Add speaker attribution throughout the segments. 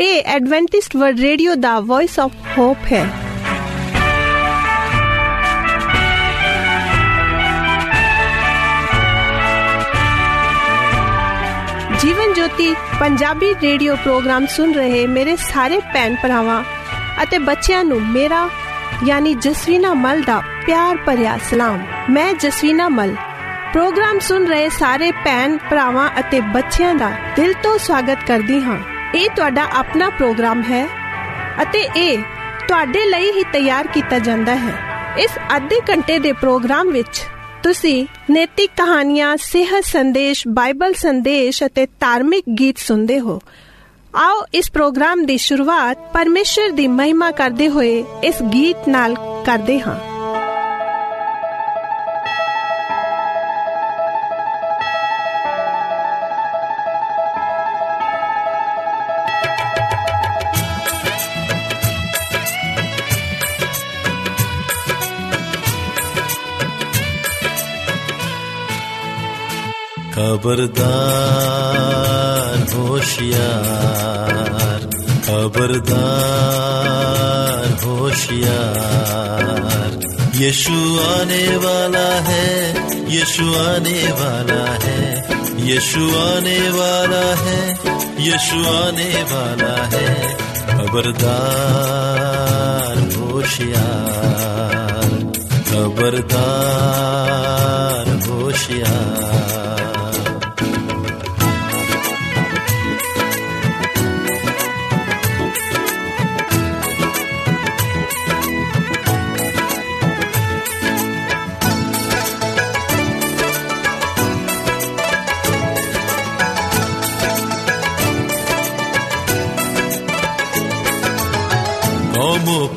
Speaker 1: ਇਹ Adventist world radio ਦਾ voice of hope ਹੈ। ਜੀਵਨ ਜੋਤੀ ਪੰਜਾਬੀ ਰੇਡੀਓ ਪ੍ਰੋਗਰਾਮ ਸੁਣ ਰਹੇ ਮੇਰੇ ਸਾਰੇ ਭੈਣ ਭਰਾਵਾਂ ਅਤੇ ਬੱਚਿਆਂ ਨੂੰ ਮੇਰਾ, ਯਾਨੀ ਜਸਵੀਨਾ ਮਲ ਦਾ ਪਿਆਰ ਭਰਿਆ ਸਲਾਮ। ਮੈਂ ਜਸਵੀਨਾ ਮਲ। ਪ੍ਰੋਗਰਾਮ ਸੁਣ ਰਹੇ ਸਾਰੇ ਭੈਣ ਭਰਾਵਾਂ ਅਤੇ ਬੱਚਿਆਂ ਦਾ ਦਿਲ ਤੋਂ ਸਵਾਗਤ ਕਰਦੀ ਹਾਂ। ਇਹ ਤੁਹਾਡਾ ਆਪਣਾ ਪ੍ਰੋਗਰਾਮ ਹੈ ਅਤੇ ਇਹ ਤੁਹਾਡੇ ਲਈ ਹੀ ਤਿਆਰ ਕੀਤਾ ਜਾਂਦਾ ਹੈ। ਇਸ ਅੱਧੇ ਘੰਟੇ ਦੇ ਪ੍ਰੋਗਰਾਮ ਵਿੱਚ ਤੁਸੀਂ ਨੈਤਿਕ ਕਹਾਣੀਆਂ, ਸਿਹਤ ਸੰਦੇਸ਼, ਬਾਈਬਲ ਸੰਦੇਸ਼ ਅਤੇ ਧਾਰਮਿਕ ਗੀਤ ਸੁਣਦੇ ਹੋ। ਆਓ ਇਸ ਪ੍ਰੋਗਰਾਮ ਦੀ ਸ਼ੁਰੂਆਤ ਪਰਮੇਸ਼ਰ ਦੀ ਮਹਿਮਾ ਕਰਦੇ ਹੋਏ ਇਸ ਗੀਤ ਨਾਲ ਕਰਦੇ ਹਾਂ।
Speaker 2: खबरदार, होशियार। खबरदार, होशियार। यीशु आने वाला है, यीशु आने वाला है। यीशु आने वाला है, यीशु आने वाला है। खबरदार, होशियार। खबरदार, होशियार।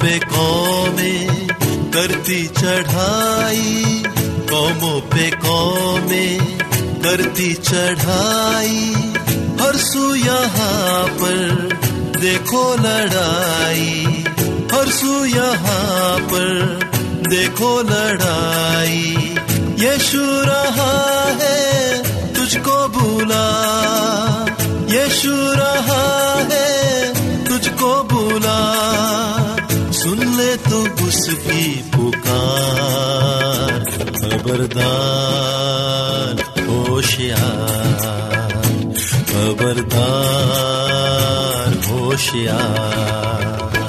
Speaker 2: पे कौमें करती चढ़ाई? कौमों पे कौमें करती चढ़ाई? हर सू यहाँ पर देखो लड़ाई। हर सू यहाँ पर देखो लड़ाई। यीशु रहा है तुझको बुला यीशु रहा तो उसकी पुकार खबरदार होशियार खबरदार होशियार।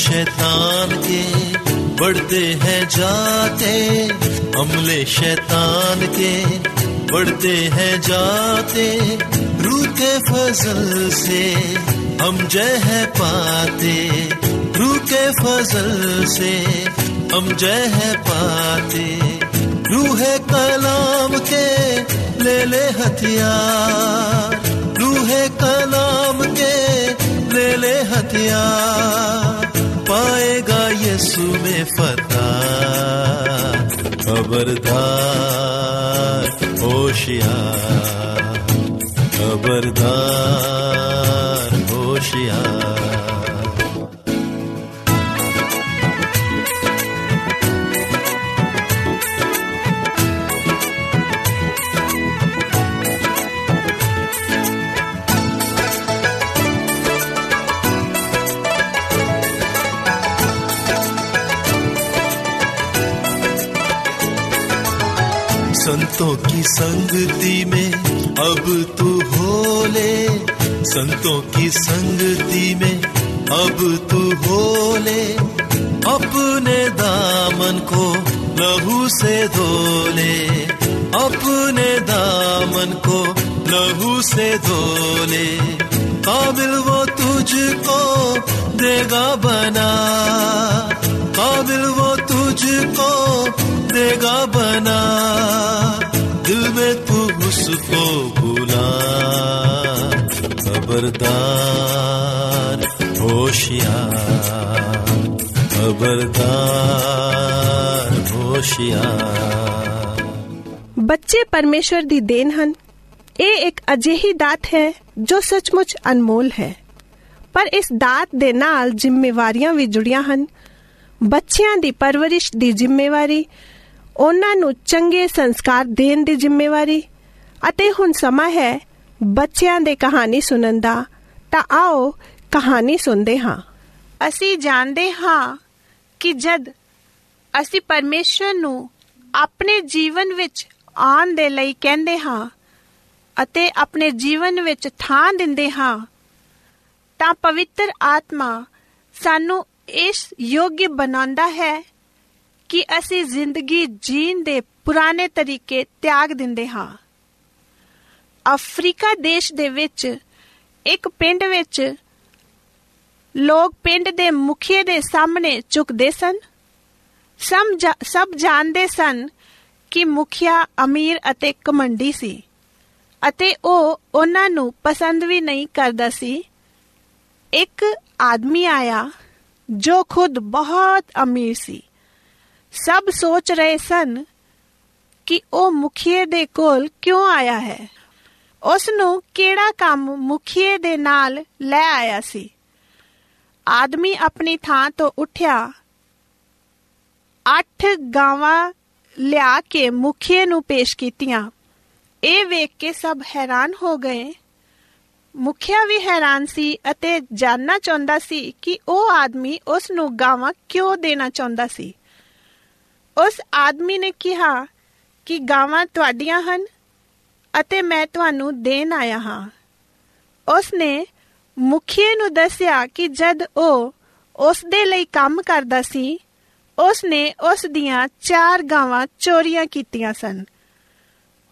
Speaker 2: शैतान के बढ़ते हैं जाते हमले शैतान के बढ़ते हैं जाते। रूह के फजल से हम जय है पाते, रूह के फजल से हम जय है पाते। रूह कलाम के ले ले हथियार, रूह कलाम के ले ले हथियार। में फता खबरदार होशियार की संगति में अब तू हो ले। संतों की संगति में अब तू हो ले। अपने दामन को लहू से धोले अपने दामन को लहू से धोले काबिल वो तुझको देगा बना। काबिल वो तुझको देगा बना। दिल में तू उसको बुला खबरदार होशियार खबरदार होशियार
Speaker 1: ਬੱਚੇ ਪਰਮੇਸ਼ਵਰ ਦੀ ਦੇਣ ਹਨ ਇਹ ਇੱਕ ਅਜਿਹੀ ਦਾਤ ਹੈ ਜੋ ਸੱਚਮੁੱਚ ਅਨਮੋਲ ਹੈ ਪਰ ਇਸ ਦਾਤ ਦੇ ਨਾਲ ਜ਼ਿੰਮੇਵਾਰੀਆਂ ਵੀ ਜੁੜੀਆਂ ਹਨ ਬੱਚਿਆਂ ਦੀ ਪਰਵਰਿਸ਼ ਦੀ ਜ਼ਿੰਮੇਵਾਰੀ ਉਹਨਾਂ ਨੂੰ ਚੰਗੇ ਸੰਸਕਾਰ ਦੇਣ ਦੀ ਜ਼ਿੰਮੇਵਾਰੀ। ਅਤੇ ਹੁਣ ਸਮਾਂ ਹੈ ਬੱਚਿਆਂ ਦੇ ਕਹਾਣੀ ਸੁਣਨ ਦਾ। ਤਾਂ ਆਓ ਕਹਾਣੀ ਸੁਣਦੇ ਹਾਂ। ਅਸੀਂ ਜਾਣਦੇ ਹਾਂ ਕਿ ਜਦ ਅਸੀਂ ਪਰਮੇਸ਼ਵਰ ਨੂੰ ਆਪਣੇ ਜੀਵਨ ਵਿੱਚ ਆਉਣ ਦੇ ਲਈ ਕਹਿੰਦੇ ਹਾਂ ਅਤੇ ਆਪਣੇ ਜੀਵਨ ਵਿੱਚ ਥਾਂ ਦਿੰਦੇ ਹਾਂ, ਤਾਂ ਪਵਿੱਤਰ ਆਤਮਾ ਸਾਨੂੰ ਇਸ ਯੋਗ ਬਣਾਉਂਦਾ ਹੈ ਕਿ ਅਸੀਂ ਜ਼ਿੰਦਗੀ ਜੀਣ ਦੇ ਪੁਰਾਣੇ ਤਰੀਕੇ ਤਿਆਗ ਦਿੰਦੇ ਹਾਂ। ਅਫਰੀਕਾ ਦੇਸ਼ ਦੇ ਵਿੱਚ, ਇੱਕ ਪਿੰਡ ਵਿੱਚ ਲੋਕ ਪਿੰਡ ਦੇ ਮੁਖੀਏ ਦੇ ਸਾਹਮਣੇ ਝੁਕਦੇ ਸਨ। ਸਭ ਜਾਣਦੇ ਸਨ ਕਿ ਮੁਖੀਆ ਅਮੀਰ ਅਤੇ ਕਮੰਡੀ ਸੀ ਅਤੇ ਉਹ ਉਹਨਾਂ ਨੂੰ ਪਸੰਦ ਵੀ ਨਹੀਂ ਕਰਦਾ ਸੀ। ਇੱਕ ਆਦਮੀ ਆਇਆ ਜੋ ਖੁਦ ਬਹੁਤ ਅਮੀਰ ਸੀ। ਸਭ ਸੋਚ ਰਹੇ ਸਨ ਕਿ ਉਹ ਮੁਖੀਏ ਦੇ ਕੋਲ ਕਿਉਂ ਆਇਆ ਹੈ। ਉਸ ਨੂੰ ਕਿਹੜਾ ਕੰਮ ਮੁਖੀਏ ਦੇ ਨਾਲ ਲੈ ਆਇਆ ਸੀ? ਆਦਮੀ ਆਪਣੀ ਥਾਂ ਤੋਂ ਉੱਠਿਆ, ਅੱਠ ਗਾਵਾਂ ਲਿਆ ਕੇ ਮੁਖੀਏ ਨੂੰ ਪੇਸ਼ ਕੀਤੀਆਂ। ਇਹ ਵੇਖ ਕੇ ਸਭ ਹੈਰਾਨ ਹੋ ਗਏ। ਮੁਖੀਆ ਵੀ ਹੈਰਾਨ ਸੀ ਅਤੇ ਜਾਨਣਾ ਚਾਹੁੰਦਾ ਸੀ ਕਿ ਉਹ ਆਦਮੀ ਉਸ ਨੂੰ ਗਾਵਾਂ ਕਿਉਂ ਦੇਣਾ ਚਾਹੁੰਦਾ ਸੀ। ਉਸ ਆਦਮੀ ਨੇ ਕਿਹਾ ਕਿ ਗਾਵਾਂ ਤੁਹਾਡੀਆਂ ਹਨ ਅਤੇ ਮੈਂ ਤੁਹਾਨੂੰ ਦੇਣ ਆਇਆ ਹਾਂ। ਉਸ ਨੇ ਮੁਖੀਏ ਨੂੰ ਦੱਸਿਆ ਕਿ ਜਦ ਉਹ ਉਸ ਦੇ ਲਈ ਕੰਮ ਕਰਦਾ ਸੀ ਉਸ ਨੇ ਉਸ ਦੀਆਂ ਚਾਰ ਗਾਵਾਂ ਚੋਰੀਆਂ ਕੀਤੀਆਂ ਸਨ।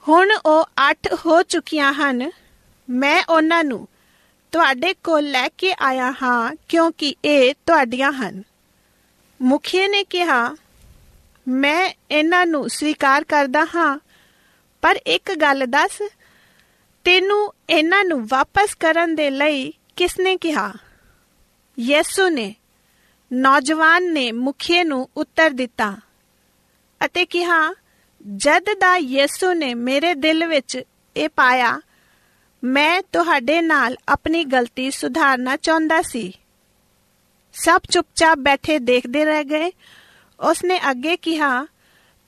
Speaker 1: ਹੁਣ ਉਹ 8 ਹੋ ਚੁੱਕੀਆਂ ਹਨ। ਮੈਂ ਉਹਨਾਂ ਨੂੰ ਤੁਹਾਡੇ ਕੋਲ ਲੈ ਕੇ ਆਇਆ ਹਾਂ ਕਿਉਂਕਿ ਇਹ ਤੁਹਾਡੀਆਂ ਹਨ। ਮੁਖੀਏ ਨੇ ਕਿਹਾ ਮੈਂ ਇਹਨਾਂ ਨੂੰ ਸਵੀਕਾਰ ਕਰਦਾ ਹਾਂ। ਪਰ ਇੱਕ ਗੱਲ ਦੱਸ, ਤੈਨੂੰ ਇਹਨਾਂ ਨੂੰ ਵਾਪਸ ਕਰਨ ਦੇ ਲਈ ਕਿਸਨੇ ਕਿਹਾ? ਯਿਸੂ ਨੇ ਨੌਜਵਾਨ ਨੇ ਮੁਖੀਏ ਨੂੰ ਉੱਤਰ ਦਿੱਤਾ ਅਤੇ ਕਿਹਾ, ਜਦ ਦਾ ਯਿਸੂ ਨੇ ਮੇਰੇ ਦਿਲ ਵਿੱਚ ਇਹ ਪਾਇਆ, ਮੈਂ ਤੁਹਾਡੇ ਨਾਲ ਆਪਣੀ ਗਲਤੀ ਸੁਧਾਰਨਾ ਚਾਹੁੰਦਾ ਸੀ। ਸਭ ਚੁੱਪਚਾਪ ਬੈਠੇ ਦੇਖਦੇ ਰਹਿ ਗਏ। ਉਸਨੇ ਅੱਗੇ ਕਿਹਾ,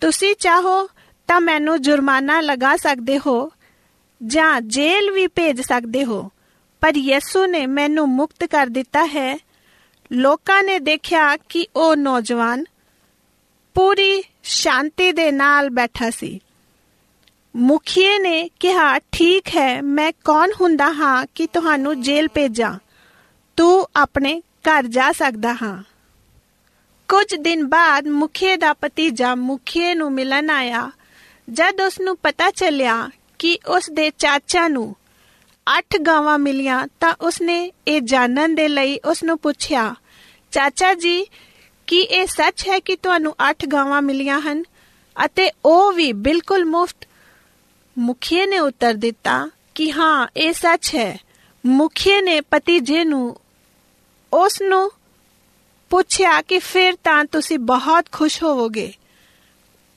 Speaker 1: ਤੁਸੀਂ ਚਾਹੋ ਤਾਂ ਮੈਨੂੰ ਜੁਰਮਾਨਾ ਲਗਾ ਸਕਦੇ ਹੋ ਜਾਂ ਜੇਲ੍ਹ ਵੀ ਭੇਜ ਸਕਦੇ ਹੋ, ਪਰ ਯਿਸੂ ਨੇ ਮੈਨੂੰ ਮੁਕਤ ਕਰ ਦਿੱਤਾ ਹੈ। ਲੋਕਾਂ ਨੇ ਦੇਖਿਆ ਕਿ ਉਹ ਨੌਜਵਾਨ ਪੂਰੀ ਸ਼ਾਂਤੀ ਦੇ ਨਾਲ ਬੈਠਾ ਸੀ। ਮੁਖੀਏ ਨੇ ਕਿਹਾ, ਠੀਕ ਹੈ, ਮੈਂ ਕੌਣ ਹੁੰਦਾ ਹਾਂ ਕਿ ਤੁਹਾਨੂੰ ਜੇਲ੍ਹ ਭੇਜਾਂ? ਤੂੰ ਆਪਣੇ ਘਰ ਜਾ ਸਕਦਾ ਹਾਂ। ਕੁਝ ਦਿਨ ਬਾਅਦ ਮੁਖੀਏ ਦਾ ਭਤੀਜਾ ਮੁਖੀਏ ਨੂੰ ਮਿਲਣ ਆਇਆ। ਜਦ ਉਸ ਨੂੰ ਪਤਾ ਚੱਲਿਆ ਕਿ ਉਸ ਦੇ ਚਾਚਾ ਨੂੰ ਅੱਠ ਗਾਵਾਂ ਮਿਲੀਆਂ, ਤਾਂ ਉਸਨੇ ਇਹ ਜਾਣਨ ਦੇ ਲਈ ਉਸ ਨੂੰ ਪੁੱਛਿਆ, ਚਾਚਾ ਜੀ, ਕੀ ਇਹ ਸੱਚ ਹੈ ਕਿ ਤੁਹਾਨੂੰ ਅੱਠ ਗਾਵਾਂ ਮਿਲੀਆਂ ਹਨ? ਅਤੇ ਉਹ ਵੀ ਬਿਲਕੁਲ ਮੁਫਤ? ਮੁਖੀਏ ਨੇ ਉੱਤਰ ਦਿੱਤਾ ਕਿ ਹਾਂ, ਇਹ ਸੱਚ ਹੈ। ਮੁਖੀਏ ਨੇ ਭਤੀਜੇ ਨੂੰ ਉਸ ਨੂੰ ਪੁੱਛਿਆ ਕਿ ਫਿਰ ਤਾਂ ਤੁਸੀਂ ਬਹੁਤ ਖੁਸ਼ ਹੋਵੋਗੇ?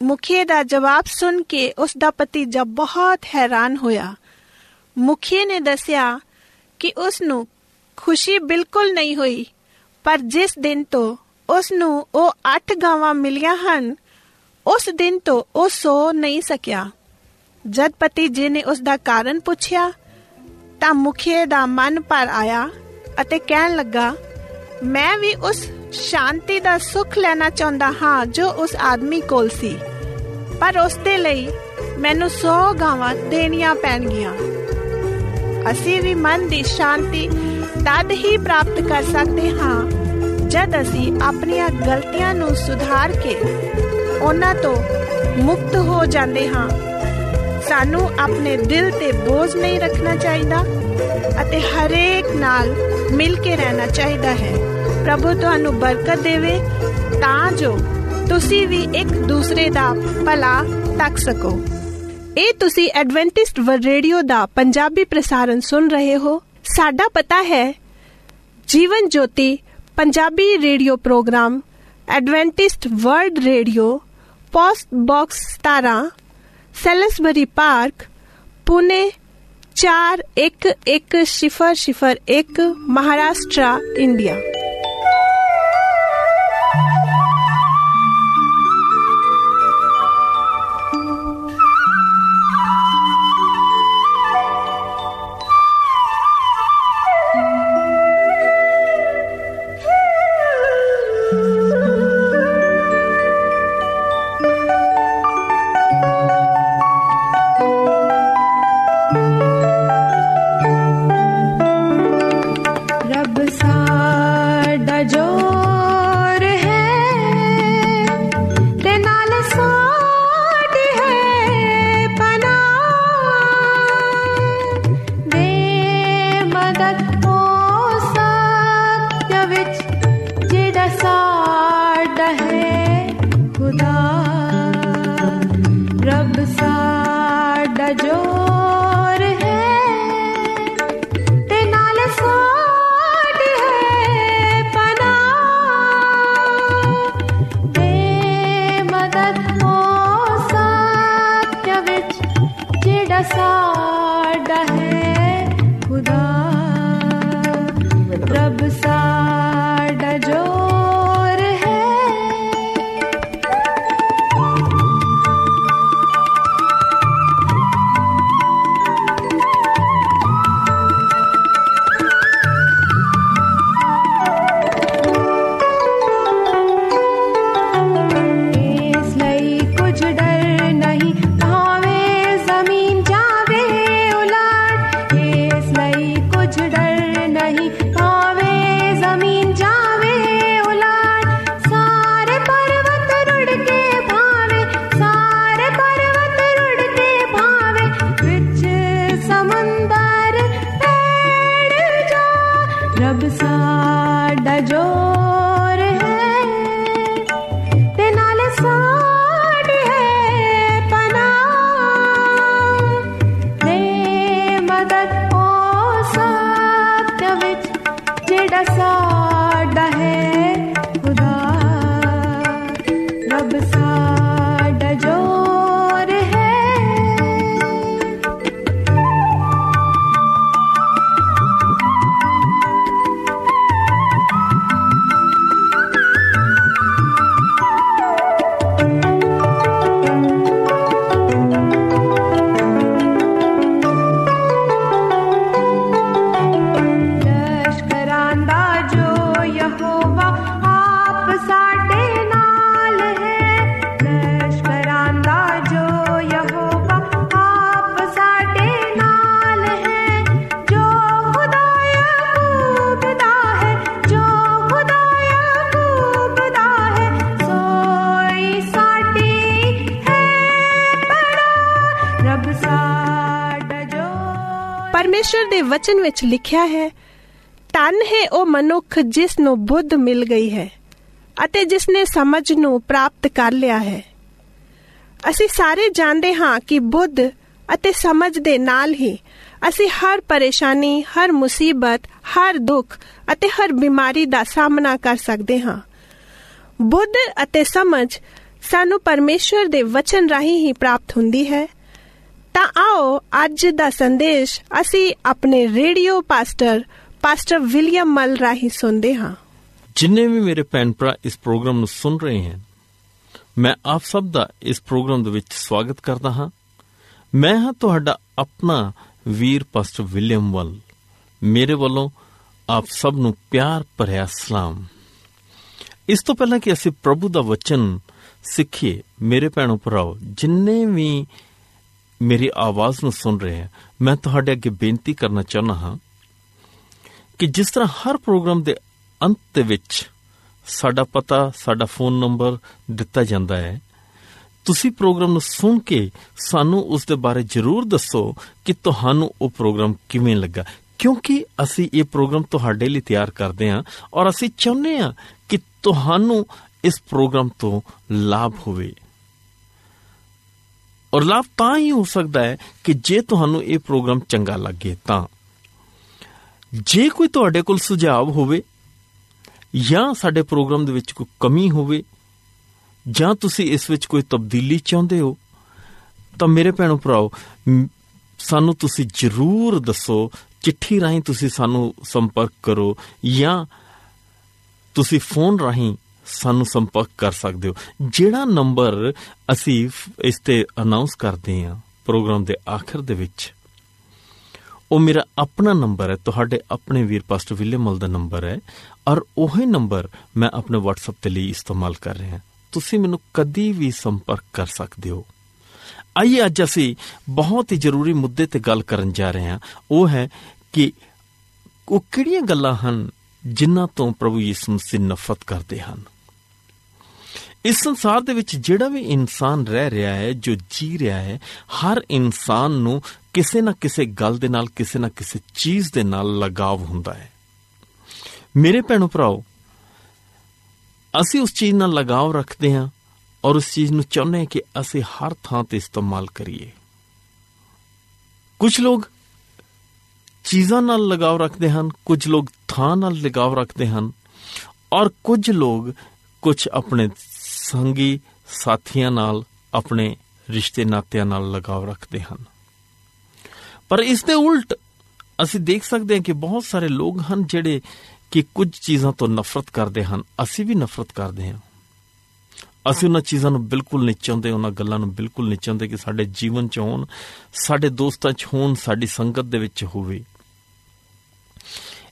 Speaker 1: ਮੁਖੀਏ ਦਾ ਜਵਾਬ ਸੁਣ ਕੇ ਉਸ ਦਾ ਭਤੀਜਾ ਬਹੁਤ ਹੈਰਾਨ ਹੋਇਆ। ਮੁਖੀਏ ਨੇ ਦੱਸਿਆ ਕਿ ਉਸ ਨੂੰ ਖੁਸ਼ੀ ਬਿਲਕੁਲ ਨਹੀਂ ਹੋਈ, ਪਰ ਜਿਸ ਦਿਨ ਤੋਂ ਉਸ ਨੂੰ ਉਹ 8 ਗਾਵਾਂ ਮਿਲੀਆਂ ਹਨ, ਉਸ ਦਿਨ ਤੋਂ ਉਹ ਸੋ ਨਹੀਂ ਸਕਿਆ। ਜਦ ਭਤੀਜੇ ਨੇ ਉਸ ਦਾ ਕਾਰਨ ਪੁੱਛਿਆ, ਤਾਂ ਮੁਖੀਏ ਦਾ ਮਨ ਪਰ ਆਇਆ ਅਤੇ ਕਹਿਣ ਲੱਗਾ, ਮੈਂ ਵੀ ਉਸ ਸ਼ਾਂਤੀ ਦਾ ਸੁੱਖ ਲੈਣਾ ਚਾਹੁੰਦਾ ਹਾਂ ਜੋ ਉਸ ਆਦਮੀ ਕੋਲ ਸੀ। ਪਰ ਉਸ ਦੇ ਲਈ ਮੈਨੂੰ 100 ਗਾਵਾਂ ਦੇਣੀਆਂ ਪੈਣਗੀਆਂ। ਅਸੀਂ ਵੀ ਮਨ ਦੀ ਸ਼ਾਂਤੀ ਤਦ ਹੀ ਪ੍ਰਾਪਤ ਕਰ ਸਕਦੇ ਹਾਂ ਜਦ ਅਸੀਂ ਆਪਣੀਆਂ ਗਲਤੀਆਂ ਨੂੰ ਸੁਧਾਰ ਕੇ ਉਹਨਾਂ ਤੋਂ ਮੁਕਤ ਹੋ ਜਾਂਦੇ ਹਾਂ। ਸਾਨੂੰ ਆਪਣੇ ਦਿਲ ਤੇ ਬੋਝ ਨਹੀਂ ਰੱਖਣਾ ਚਾਹੀਦਾ ਅਤੇ ਹਰੇਕ ਨਾਲ ਮਿਲ ਕੇ ਰਹਿਣਾ ਚਾਹੀਦਾ ਹੈ। ਪ੍ਰਭੂ ਤੁਹਾਨੂੰ ਬਰਕਤ ਦੇਵੇ, ਤਾਂ ਜੋ ਤੁਸੀਂ ਵੀ ਇੱਕ ਦੂਸਰੇ ਦਾ ਭਲਾ ਤੱਕ ਸਕੋ। ਇਹ ਤੁਸੀਂ ਐਡਵੈਂਟਿਸਟ ਵਰਲਡ ਰੇਡੀਓ ਦਾ ਪੰਜਾਬੀ ਪ੍ਰਸਾਰਣ ਸੁਣ ਰਹੇ ਹੋ। ਸਾਡਾ ਪਤਾ ਹੈ, Jeevan Jyoti Punjabi radio program, Adventist world radio, post box 17
Speaker 3: Salisbury park, Pune 411001 Maharashtra, India. ਵਚਨ ਵਿੱਚ ਲਿਖਿਆ ਹੈ ਧਨ ਹੈ ਉਹ ਮਨੁੱਖ ਜਿਸ ਨੂੰ ਬੁੱਧ ਮਿਲ ਗਈ ਹੈ ਅਤੇ ਜਿਸ ਨੇ ਸਮਝ ਨੂੰ ਪ੍ਰਾਪਤ ਕਰ ਲਿਆ ਹੈ ਅਸੀਂ ਸਾਰੇ ਜਾਣਦੇ ਹਾਂ ਕਿ ਬੁੱਧ ਅਤੇ ਸਮਝ ਦੇ ਨਾਲ ਹੀ ਅਸੀਂ ਹਰ ਪਰੇਸ਼ਾਨੀ ਹਰ ਮੁਸੀਬਤ ਹਰ ਦੁੱਖ ਅਤੇ ਹਰ ਬਿਮਾਰੀ ਦਾ ਸਾਹਮਣਾ ਕਰ ਸਕਦੇ ਹਾਂ ਬੁੱਧ ਅਤੇ ਸਮਝ ਸਾਨੂੰ ਪਰਮੇਸ਼ਵਰ ਦੇ ਵਚਨ ਰਾਹੀਂ ਹੀ ਪ੍ਰਾਪਤ ਹੁੰਦੀ ਹੈ ਤਾਂ ਆਓ ਅੱਜ ਦਾ ਸੰਦੇਸ਼ ਅਸੀਂ ਆਪਣੇ ਰੇਡੀਓ ਪਾਸਟਰ ਪਾਸਟਰ ਵਿਲੀਅਮ ਮਲ ਰਾਹੀਂ ਸੁਣਦੇ ਹਾਂ।
Speaker 4: ਜਿੰਨੇ ਵੀ ਮੇਰੇ ਭੈਣ ਭਰਾ ਇਸ ਪ੍ਰੋਗਰਾਮ ਨੂੰ ਸੁਣ ਰਹੇ ਹਨ, ਮੈਂ ਆਪ ਸਭ ਦਾ ਇਸ ਪ੍ਰੋਗਰਾਮ ਦੇ ਵਿੱਚ ਸਵਾਗਤ ਕਰਦਾ ਹਾਂ। ਮੈਂ ਹਾਂ ਤੁਹਾਡਾ ਆਪਣਾ ਵੀਰ ਪਾਸਟਰ ਵਿਲੀਅਮ ਵੱਲ ਮੇਰੇ ਵੱਲੋਂ ਆਪ ਸਭ ਨੂੰ ਪਿਆਰ ਭਰਿਆ ਸਲਾਮ। ਇਸ ਤੋਂ ਪਹਿਲਾਂ ਕਿ ਅਸੀਂ ਪ੍ਰਭੂ ਦਾ ਵਚਨ ਸਿੱਖੀਏ, ਮੇਰੇ ਭੈਣੋ ਭਰਾਓ, ਜਿੰਨੇ ਵੀ ਮੇਰੀ ਆਵਾਜ਼ ਨੂੰ ਸੁਣ ਰਹੇ ਹਨ ਮੈਂ ਤੁਹਾਡੇ ਅੱਗੇ ਬੇਨਤੀ ਕਰਨਾ ਚਾਹੁੰਦਾ ਹਾਂ ਕਿ ਜਿਸ ਤਰ੍ਹਾਂ ਹਰ ਪ੍ਰੋਗਰਾਮ ਦੇ ਅੰਤ ਦੇ ਵਿੱਚ ਸਾਡਾ ਪਤਾ, ਸਾਡਾ ਫੋਨ ਨੰਬਰ ਦਿੱਤਾ ਜਾਂਦਾ ਹੈ। ਤੁਸੀਂ ਪ੍ਰੋਗਰਾਮ ਨੂੰ ਸੁਣ ਕੇ ਸਾਨੂੰ ਉਸ ਦੇ ਬਾਰੇ ਜ਼ਰੂਰ ਦੱਸੋ ਕਿ ਤੁਹਾਨੂੰ ਉਹ ਪ੍ਰੋਗਰਾਮ ਕਿਵੇਂ ਲੱਗਾ। ਕਿਉਂਕਿ ਅਸੀਂ ਇਹ ਪ੍ਰੋਗਰਾਮ ਤੁਹਾਡੇ ਲਈ ਤਿਆਰ ਕਰਦੇ ਹਾਂ ਔਰ ਅਸੀਂ ਚਾਹੁੰਦੇ ਹਾਂ ਕਿ ਤੁਹਾਨੂੰ ਇਸ ਪ੍ਰੋਗਰਾਮ ਤੋਂ ਲਾਭ ਹੋਵੇ। ਔਰ ਲਾਭ ਤਾਂ ਹੀ ਹੋ ਸਕਦਾ ਹੈ ਕਿ ਜੇ ਤੁਹਾਨੂੰ ਇਹ ਪ੍ਰੋਗਰਾਮ ਚੰਗਾ ਲੱਗੇ ਤਾਂ। ਜੇ ਕੋਈ ਤੁਹਾਡੇ ਕੋਲ ਸੁਝਾਅ ਹੋਵੇ ਜਾਂ ਸਾਡੇ ਪ੍ਰੋਗਰਾਮ ਦੇ ਵਿੱਚ ਕੋਈ ਕਮੀ ਹੋਵੇ ਜਾਂ ਤੁਸੀਂ ਇਸ ਵਿੱਚ ਕੋਈ ਤਬਦੀਲੀ ਚਾਹੁੰਦੇ ਹੋ, ਤਾਂ ਮੇਰੇ ਭੈਣੋ ਭਰਾਓ, ਮ- ਸਾਨੂੰ ਤੁਸੀਂ ਜ਼ਰੂਰ ਦੱਸੋ, ਚਿੱਠੀ ਰਾਹੀਂ ਤੁਸੀਂ ਸਾਨੂੰ ਸੰਪਰਕ ਕਰੋ ਜਾਂ ਤੁਸੀਂ ਫੋਨ ਰਾਹੀਂ ਸਾਨੂੰ ਸੰਪਰਕ ਕਰ ਸਕਦੇ ਹੋ। ਜਿਹੜਾ ਨੰਬਰ ਅਸੀਂ ਫ- ਇਸ ਤੇ ਅਨਾਉਂਸ ਕਰਦੇ ਹਾਂ ਪ੍ਰੋਗਰਾਮ ਦੇ ਆਖਰ ਦੇ ਵਿੱਚ, ਉਹ ਮੇਰਾ ਆਪਣਾ ਨੰਬਰ ਹੈ, ਤੁਹਾਡੇ ਆਪਣੇ ਵੀਰ ਪਾਸਟਰ ਵਿਲੀਅਮਲ ਦਾ ਨੰਬਰ ਹੈ, ਔਰ ਉਹੀ ਨੰਬਰ ਮੈਂ ਆਪਣੇ WhatsApp ਤੇ ਲਈ ਇਸਤੇਮਾਲ ਕਰ ਰਿਹਾ। ਹਾਂ ਤੁਸੀਂ ਮੈਨੂੰ ਕਦੀ ਵੀ ਸੰਪਰਕ ਕਰ ਸਕਦੇ ਹੋ। ਆਈਏ ਅੱਜ ਅਸੀਂ ਬਹੁਤ ਹੀ ਜ਼ਰੂਰੀ ਮੁੱਦੇ ਤੇ ਗੱਲ ਕਰਨ ਜਾ ਰਹੇ ਹਾਂ। ਉਹ ਹੈ ਕਿ ਉਹ ਕਿਹੜੀਆਂ ਗੱਲਾਂ ਹਨ ਜਿਨ੍ਹਾਂ ਤੋਂ ਪ੍ਰਭੂ ਯਿਸੂ ਮਸੀਹ ਨਫ਼ਰਤ ਕਰਦੇ ਹਨ? ਇਸ ਸੰਸਾਰ ਦੇ ਵਿੱਚ ਜਿਹੜਾ ਵੀ ਇਨਸਾਨ ਰਹਿ ਰਿਹਾ ਹੈ, ਜੋ ਜੀ ਰਿਹਾ ਹੈ, ਹਰ ਇਨਸਾਨ ਨੂੰ ਕਿਸੇ ਨਾ ਕਿਸੇ ਗੱਲ ਦੇ ਨਾਲ, ਕਿਸੇ ਨਾ ਕਿਸੇ ਚੀਜ਼ ਦੇ ਨਾਲ ਲਗਾਵ ਹੁੰਦਾ ਹੈ। ਮੇਰੇ ਭੈਣੋ ਭਰਾਓ, ਅਸੀਂ ਉਸ ਚੀਜ਼ ਨਾਲ ਲਗਾਵ ਰੱਖਦੇ ਹਾਂ ਔਰ ਉਸ ਚੀਜ਼ ਨੂੰ ਚਾਹੁੰਦੇ ਹਾਂ ਕਿ ਅਸੀਂ ਹਰ ਥਾਂ ਤੇ ਇਸਤੇਮਾਲ ਕਰੀਏ। ਕੁਝ ਲੋਕ ਚੀਜ਼ਾਂ ਨਾਲ ਲਗਾਵ ਰੱਖਦੇ ਹਨ, ਕੁਝ ਲੋਕ ਥਾਂ ਨਾਲ ਲਗਾਵ ਰੱਖਦੇ ਹਨ ਔਰ ਕੁਝ ਲੋਕ ਕੁਝ ਆਪਣੇ ਸੰਗੀ ਸਾਥੀਆਂ ਨਾਲ ਆਪਣੇ ਰਿਸ਼ਤੇ ਨਾਤਿਆਂ ਨਾਲ ਲਗਾਵ ਰੱਖਦੇ ਹਨ। ਪਰ ਇਸ ਦੇ ਉਲਟ ਅਸੀਂ ਦੇਖ ਸਕਦੇ ਹਾਂ ਕਿ ਬਹੁਤ ਸਾਰੇ ਲੋਕ ਹਨ ਜਿਹੜੇ ਕਿ ਕੁਝ ਚੀਜ਼ਾਂ ਤੋਂ ਨਫ਼ਰਤ ਕਰਦੇ ਹਨ। ਅਸੀਂ ਵੀ ਨਫ਼ਰਤ ਕਰਦੇ ਹਾਂ। ਅਸੀਂ ਉਹਨਾਂ ਚੀਜ਼ਾਂ ਨੂੰ ਬਿਲਕੁਲ ਨਹੀਂ ਚਾਹੁੰਦੇ, ਉਹਨਾਂ ਗੱਲਾਂ ਨੂੰ ਬਿਲਕੁਲ ਨਹੀਂ ਚਾਹੁੰਦੇ ਕਿ ਸਾਡੇ ਜੀਵਨ 'ਚ ਹੋਣ, ਸਾਡੇ ਦੋਸਤਾਂ 'ਚ ਹੋਣ, ਸਾਡੀ ਸੰਗਤ ਦੇ ਵਿੱਚ ਹੋਵੇ।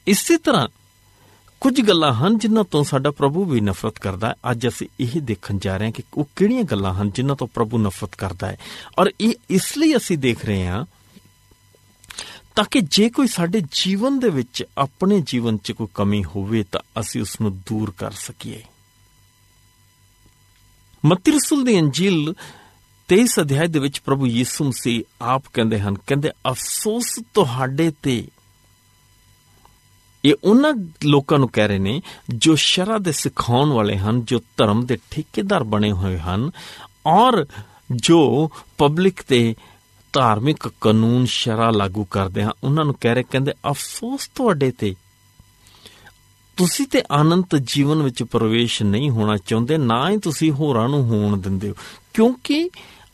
Speaker 4: ਇਸੇ ਤਰ੍ਹਾਂ ਕੁਝ ਗੱਲਾਂ ਹਨ ਜਿਨ੍ਹਾਂ ਤੋਂ ਸਾਡਾ ਪ੍ਰਭੂ ਵੀ ਨਫ਼ਰਤ ਕਰਦਾ ਹੈ। ਅੱਜ ਅਸੀਂ ਇਹ ਦੇਖਣ ਜਾ ਰਹੇ ਹਾਂ ਕਿ ਉਹ ਕਿਹੜੀਆਂ ਗੱਲਾਂ ਹਨ ਜਿਨ੍ਹਾਂ ਤੋਂ ਪ੍ਰਭੂ ਨਫ਼ਰਤ ਕਰਦਾ ਹੈ। ਔਰ ਇਹ ਇਸ ਲਈ ਅਸੀਂ ਦੇਖ ਰਹੇ ਹਾਂ ਤਾਂ ਕਿ ਜੇ ਕੋਈ ਸਾਡੇ ਜੀਵਨ ਦੇ ਵਿੱਚ ਆਪਣੇ ਜੀਵਨ 'ਚ ਕੋਈ ਕਮੀ ਹੋਵੇ ਤਾਂ ਅਸੀਂ ਉਸ ਨੂੰ ਦੂਰ ਕਰ ਸਕੀਏ। ਮਤੀ ਰਸੂਲ ਦੀ ਅੰਜੀਲ 23 ਅਧਿਆਇ ਦੇ ਵਿੱਚ ਪ੍ਰਭੂ ਯਿਸੂ ਮਸੀਹ ਆਪ ਕਹਿੰਦੇ ਹਨ, ਕਹਿੰਦੇ, ਅਫਸੋਸ ਤੁਹਾਡੇ ਤੇ ਇਹ ਉਹਨਾਂ ਲੋਕਾਂ ਨੂੰ ਕਹਿ ਰਹੇ ਨੇ ਜੋ ਸ਼ਰਾ ਦੇ ਸਿਖਾਉਣ ਵਾਲੇ ਹਨ, ਜੋ ਧਰਮ ਦੇ ਠੇਕੇਦਾਰ ਬਣੇ ਹੋਏ ਹਨ ਔਰ ਜੋ ਪਬਲਿਕ ਤੇ ਧਾਰਮਿਕ ਕਾਨੂੰਨ ਸ਼ਰਾ ਲਾਗੂ ਕਰਦੇ ਹਨ, ਉਹਨਾਂ ਨੂੰ ਕਹਿ ਰਹੇ, ਕਹਿੰਦੇ, ਅਫਸੋਸ ਤੁਹਾਡੇ ਤੇ। ਤੁਸੀਂ ਤੇ ਆਨੰਦ ਜੀਵਨ ਵਿੱਚ ਪ੍ਰਵੇਸ਼ ਨਹੀਂ ਹੋਣਾ ਚਾਹੁੰਦੇ, ਨਾ ਹੀ ਤੁਸੀਂ ਹੋਰਾਂ ਨੂੰ ਹੋਣ ਦਿੰਦੇ ਹੋ। ਕਿਉਂਕਿ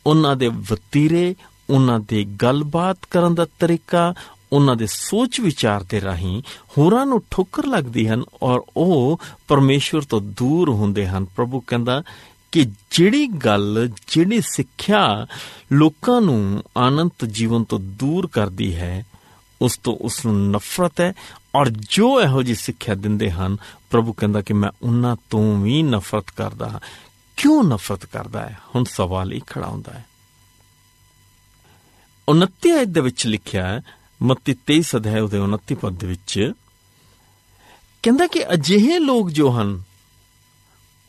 Speaker 4: ਉਹਨਾਂ ਦੇ ਵਤੀਰੇ, ਉਹਨਾਂ ਦੇ ਗੱਲਬਾਤ ਕਰਨ ਦਾ ਤਰੀਕਾ ਉਹਨਾਂ ਦੇ ਸੋਚ ਵਿਚਾਰ ਦੇ ਰਾਹੀਂ ਹੋਰਾਂ ਨੂੰ ਠੋਕਰ ਲੱਗਦੀ ਹਨ ਔਰ ਉਹ ਪਰਮੇਸ਼ਵਰ ਤੋਂ ਦੂਰ ਹੁੰਦੇ ਹਨ। ਪ੍ਰਭੂ ਕਹਿੰਦਾ ਕਿ ਜਿਹੜੀ ਗੱਲ, ਜਿਹੜੀ ਸਿੱਖਿਆ ਲੋਕਾਂ ਨੂੰ ਆਨੰਦ ਜੀਵਨ ਤੋਂ ਦੂਰ ਕਰਦੀ ਹੈ, ਉਸ ਤੋਂ ਉਸ ਨੂੰ ਨਫ਼ਰਤ ਹੈ ਔਰ ਜੋ ਇਹੋ ਜੀ ਸਿੱਖਿਆ ਦਿੰਦੇ ਹਨ, ਪ੍ਰਭੂ ਕਹਿੰਦਾ ਕਿ ਮੈਂ ਉਹਨਾਂ ਤੋਂ ਵੀ ਨਫ਼ਰਤ ਕਰਦਾ ਹਾਂ। ਕਿਉਂ ਨਫ਼ਰਤ ਕਰਦਾ ਹੈ? ਹੁਣ ਸਵਾਲ ਇਹ ਖੜਾ ਹੁੰਦਾ ਹੈ। 29 ਅਧਿਆਇ ਦੇ ਵਿੱਚ ਲਿਖਿਆ ਹੈ ਮੱਤੀ 23 ਅਧਿਆਇ ਉਹਦੇ 29 ਪਦ ਦੇ ਵਿੱਚ। ਕਹਿੰਦਾ ਕਿ ਅਜਿਹੇ ਲੋਕ ਜੋ ਹਨ,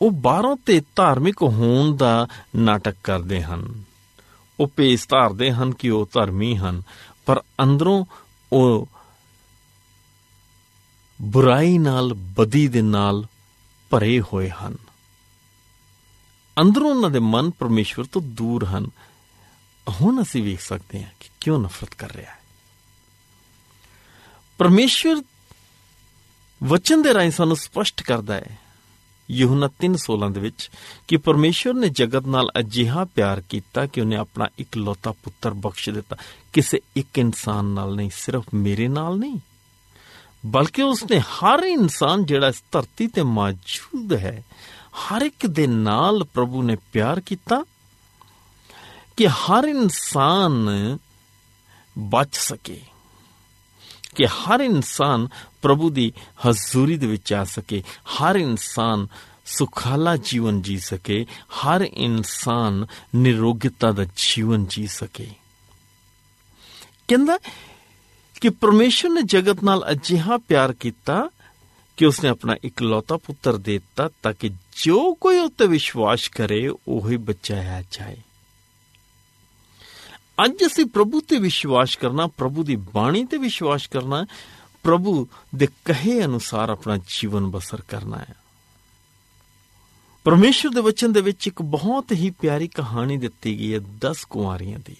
Speaker 4: ਉਹ ਬਾਹਰੋਂ ਤੇ ਧਾਰਮਿਕ ਹੋਣ ਦਾ ਨਾਟਕ ਕਰਦੇ ਹਨ। ਉਹ ਪੇਸ ਧਾਰਦੇ ਹਨ ਕਿ ਉਹ ਧਰਮੀ ਹਨ, ਪਰ ਅੰਦਰੋਂ ਉਹ ਬੁਰਾਈ ਨਾਲ, ਬਦੀ ਦੇ ਨਾਲ ਭਰੇ ਹੋਏ ਹਨ। ਅੰਦਰੋਂ ਉਹਨਾਂ ਦੇ ਮਨ ਪਰਮੇਸ਼ਵਰ ਤੋਂ ਦੂਰ ਹਨ। ਹੁਣ ਅਸੀਂ ਵੇਖ ਸਕਦੇ ਹਾਂ ਕਿ ਕਿਉਂ ਨਫ਼ਰਤ ਕਰ ਰਿਹਾ ਹੈ। ਪਰਮੇਸ਼ਵਰ ਵਚਨ ਦੇ ਰਾਹੀਂ ਸਾਨੂੰ ਸਪਸ਼ਟ ਕਰਦਾ ਹੈ, ਯਹੋਨਾ 3:16 ਦੇ ਵਿੱਚ, ਕਿ ਪਰਮੇਸ਼ਵਰ ਨੇ ਜਗਤ ਨਾਲ ਅਜਿਹਾ ਪਿਆਰ ਕੀਤਾ ਕਿ ਉਹਨੇ ਆਪਣਾ ਇਕਲੌਤਾ ਪੁੱਤਰ ਬਖਸ਼ ਦਿੱਤਾ। ਕਿਸੇ ਇੱਕ ਇਨਸਾਨ ਨਾਲ ਨਹੀਂ, ਸਿਰਫ ਮੇਰੇ ਨਾਲ ਨਹੀਂ, ਬਲਕਿ ਉਸਨੇ ਹਰ ਇਨਸਾਨ ਜਿਹੜਾ ਇਸ ਧਰਤੀ ਤੇ ਮੌਜੂਦ ਹੈ, ਹਰ ਇੱਕ ਦੇ ਨਾਲ ਪ੍ਰਭੂ ਨੇ ਪਿਆਰ ਕੀਤਾ ਕਿ ਹਰ ਇਨਸਾਨ ਬਚ ਸਕੇ। ਕਿ ਹਰ ਇਨਸਾਨ ਪ੍ਰਭੂ ਦੀ ਹਜ਼ੂਰੀ ਦੇ ਵਿੱਚ ਆ ਸਕੇ, ਹਰ ਇਨਸਾਨ ਸੁਖਾਲਾ ਜੀਵਨ ਜੀ ਸਕੇ, ਹਰ ਇਨਸਾਨ ਨਿਰੋਗਤਾ ਦਾ ਜੀਵਨ ਜੀ ਸਕੇ। ਕਹਿੰਦਾ ਕਿ ਪਰਮੇਸ਼ਰ ਨੇ ਜਗਤ ਨਾਲ ਅਜਿਹਾ ਪਿਆਰ ਕੀਤਾ ਕਿ ਉਸਨੇ ਆਪਣਾ ਇਕਲੌਤਾ ਪੁੱਤਰ ਦੇ ਦਿੱਤਾ ਤਾਂ ਕਿ ਜੋ ਕੋਈ ਉੱਤੇ ਵਿਸ਼ਵਾਸ ਕਰੇ, ਉਹ ਹੀ ਬਚਾਇਆ ਜਾਏ। ਅੱਜ ਅਸੀਂ ਪ੍ਰਭੂ ਤੇ ਵਿਸ਼ਵਾਸ ਕਰਨਾ, ਪ੍ਰਭੂ ਦੀ ਬਾਣੀ ਤੇ ਵਿਸ਼ਵਾਸ ਕਰਨਾ, ਪ੍ਰਭੂ ਦੇ ਕਹੇ ਅਨੁਸਾਰ ਆਪਣਾ ਜੀਵਨ ਬਸਰ ਕਰਨਾ ਹੈ। ਪਰਮੇਸ਼ਰ ਦੇ ਵਚਨ ਦੇ ਵਿੱਚ ਇੱਕ ਬਹੁਤ ਹੀ ਪਿਆਰੀ ਕਹਾਣੀ ਦਿੱਤੀ ਗਈ ਹੈ 10 ਕੁਆਰੀਆਂ ਦੀ।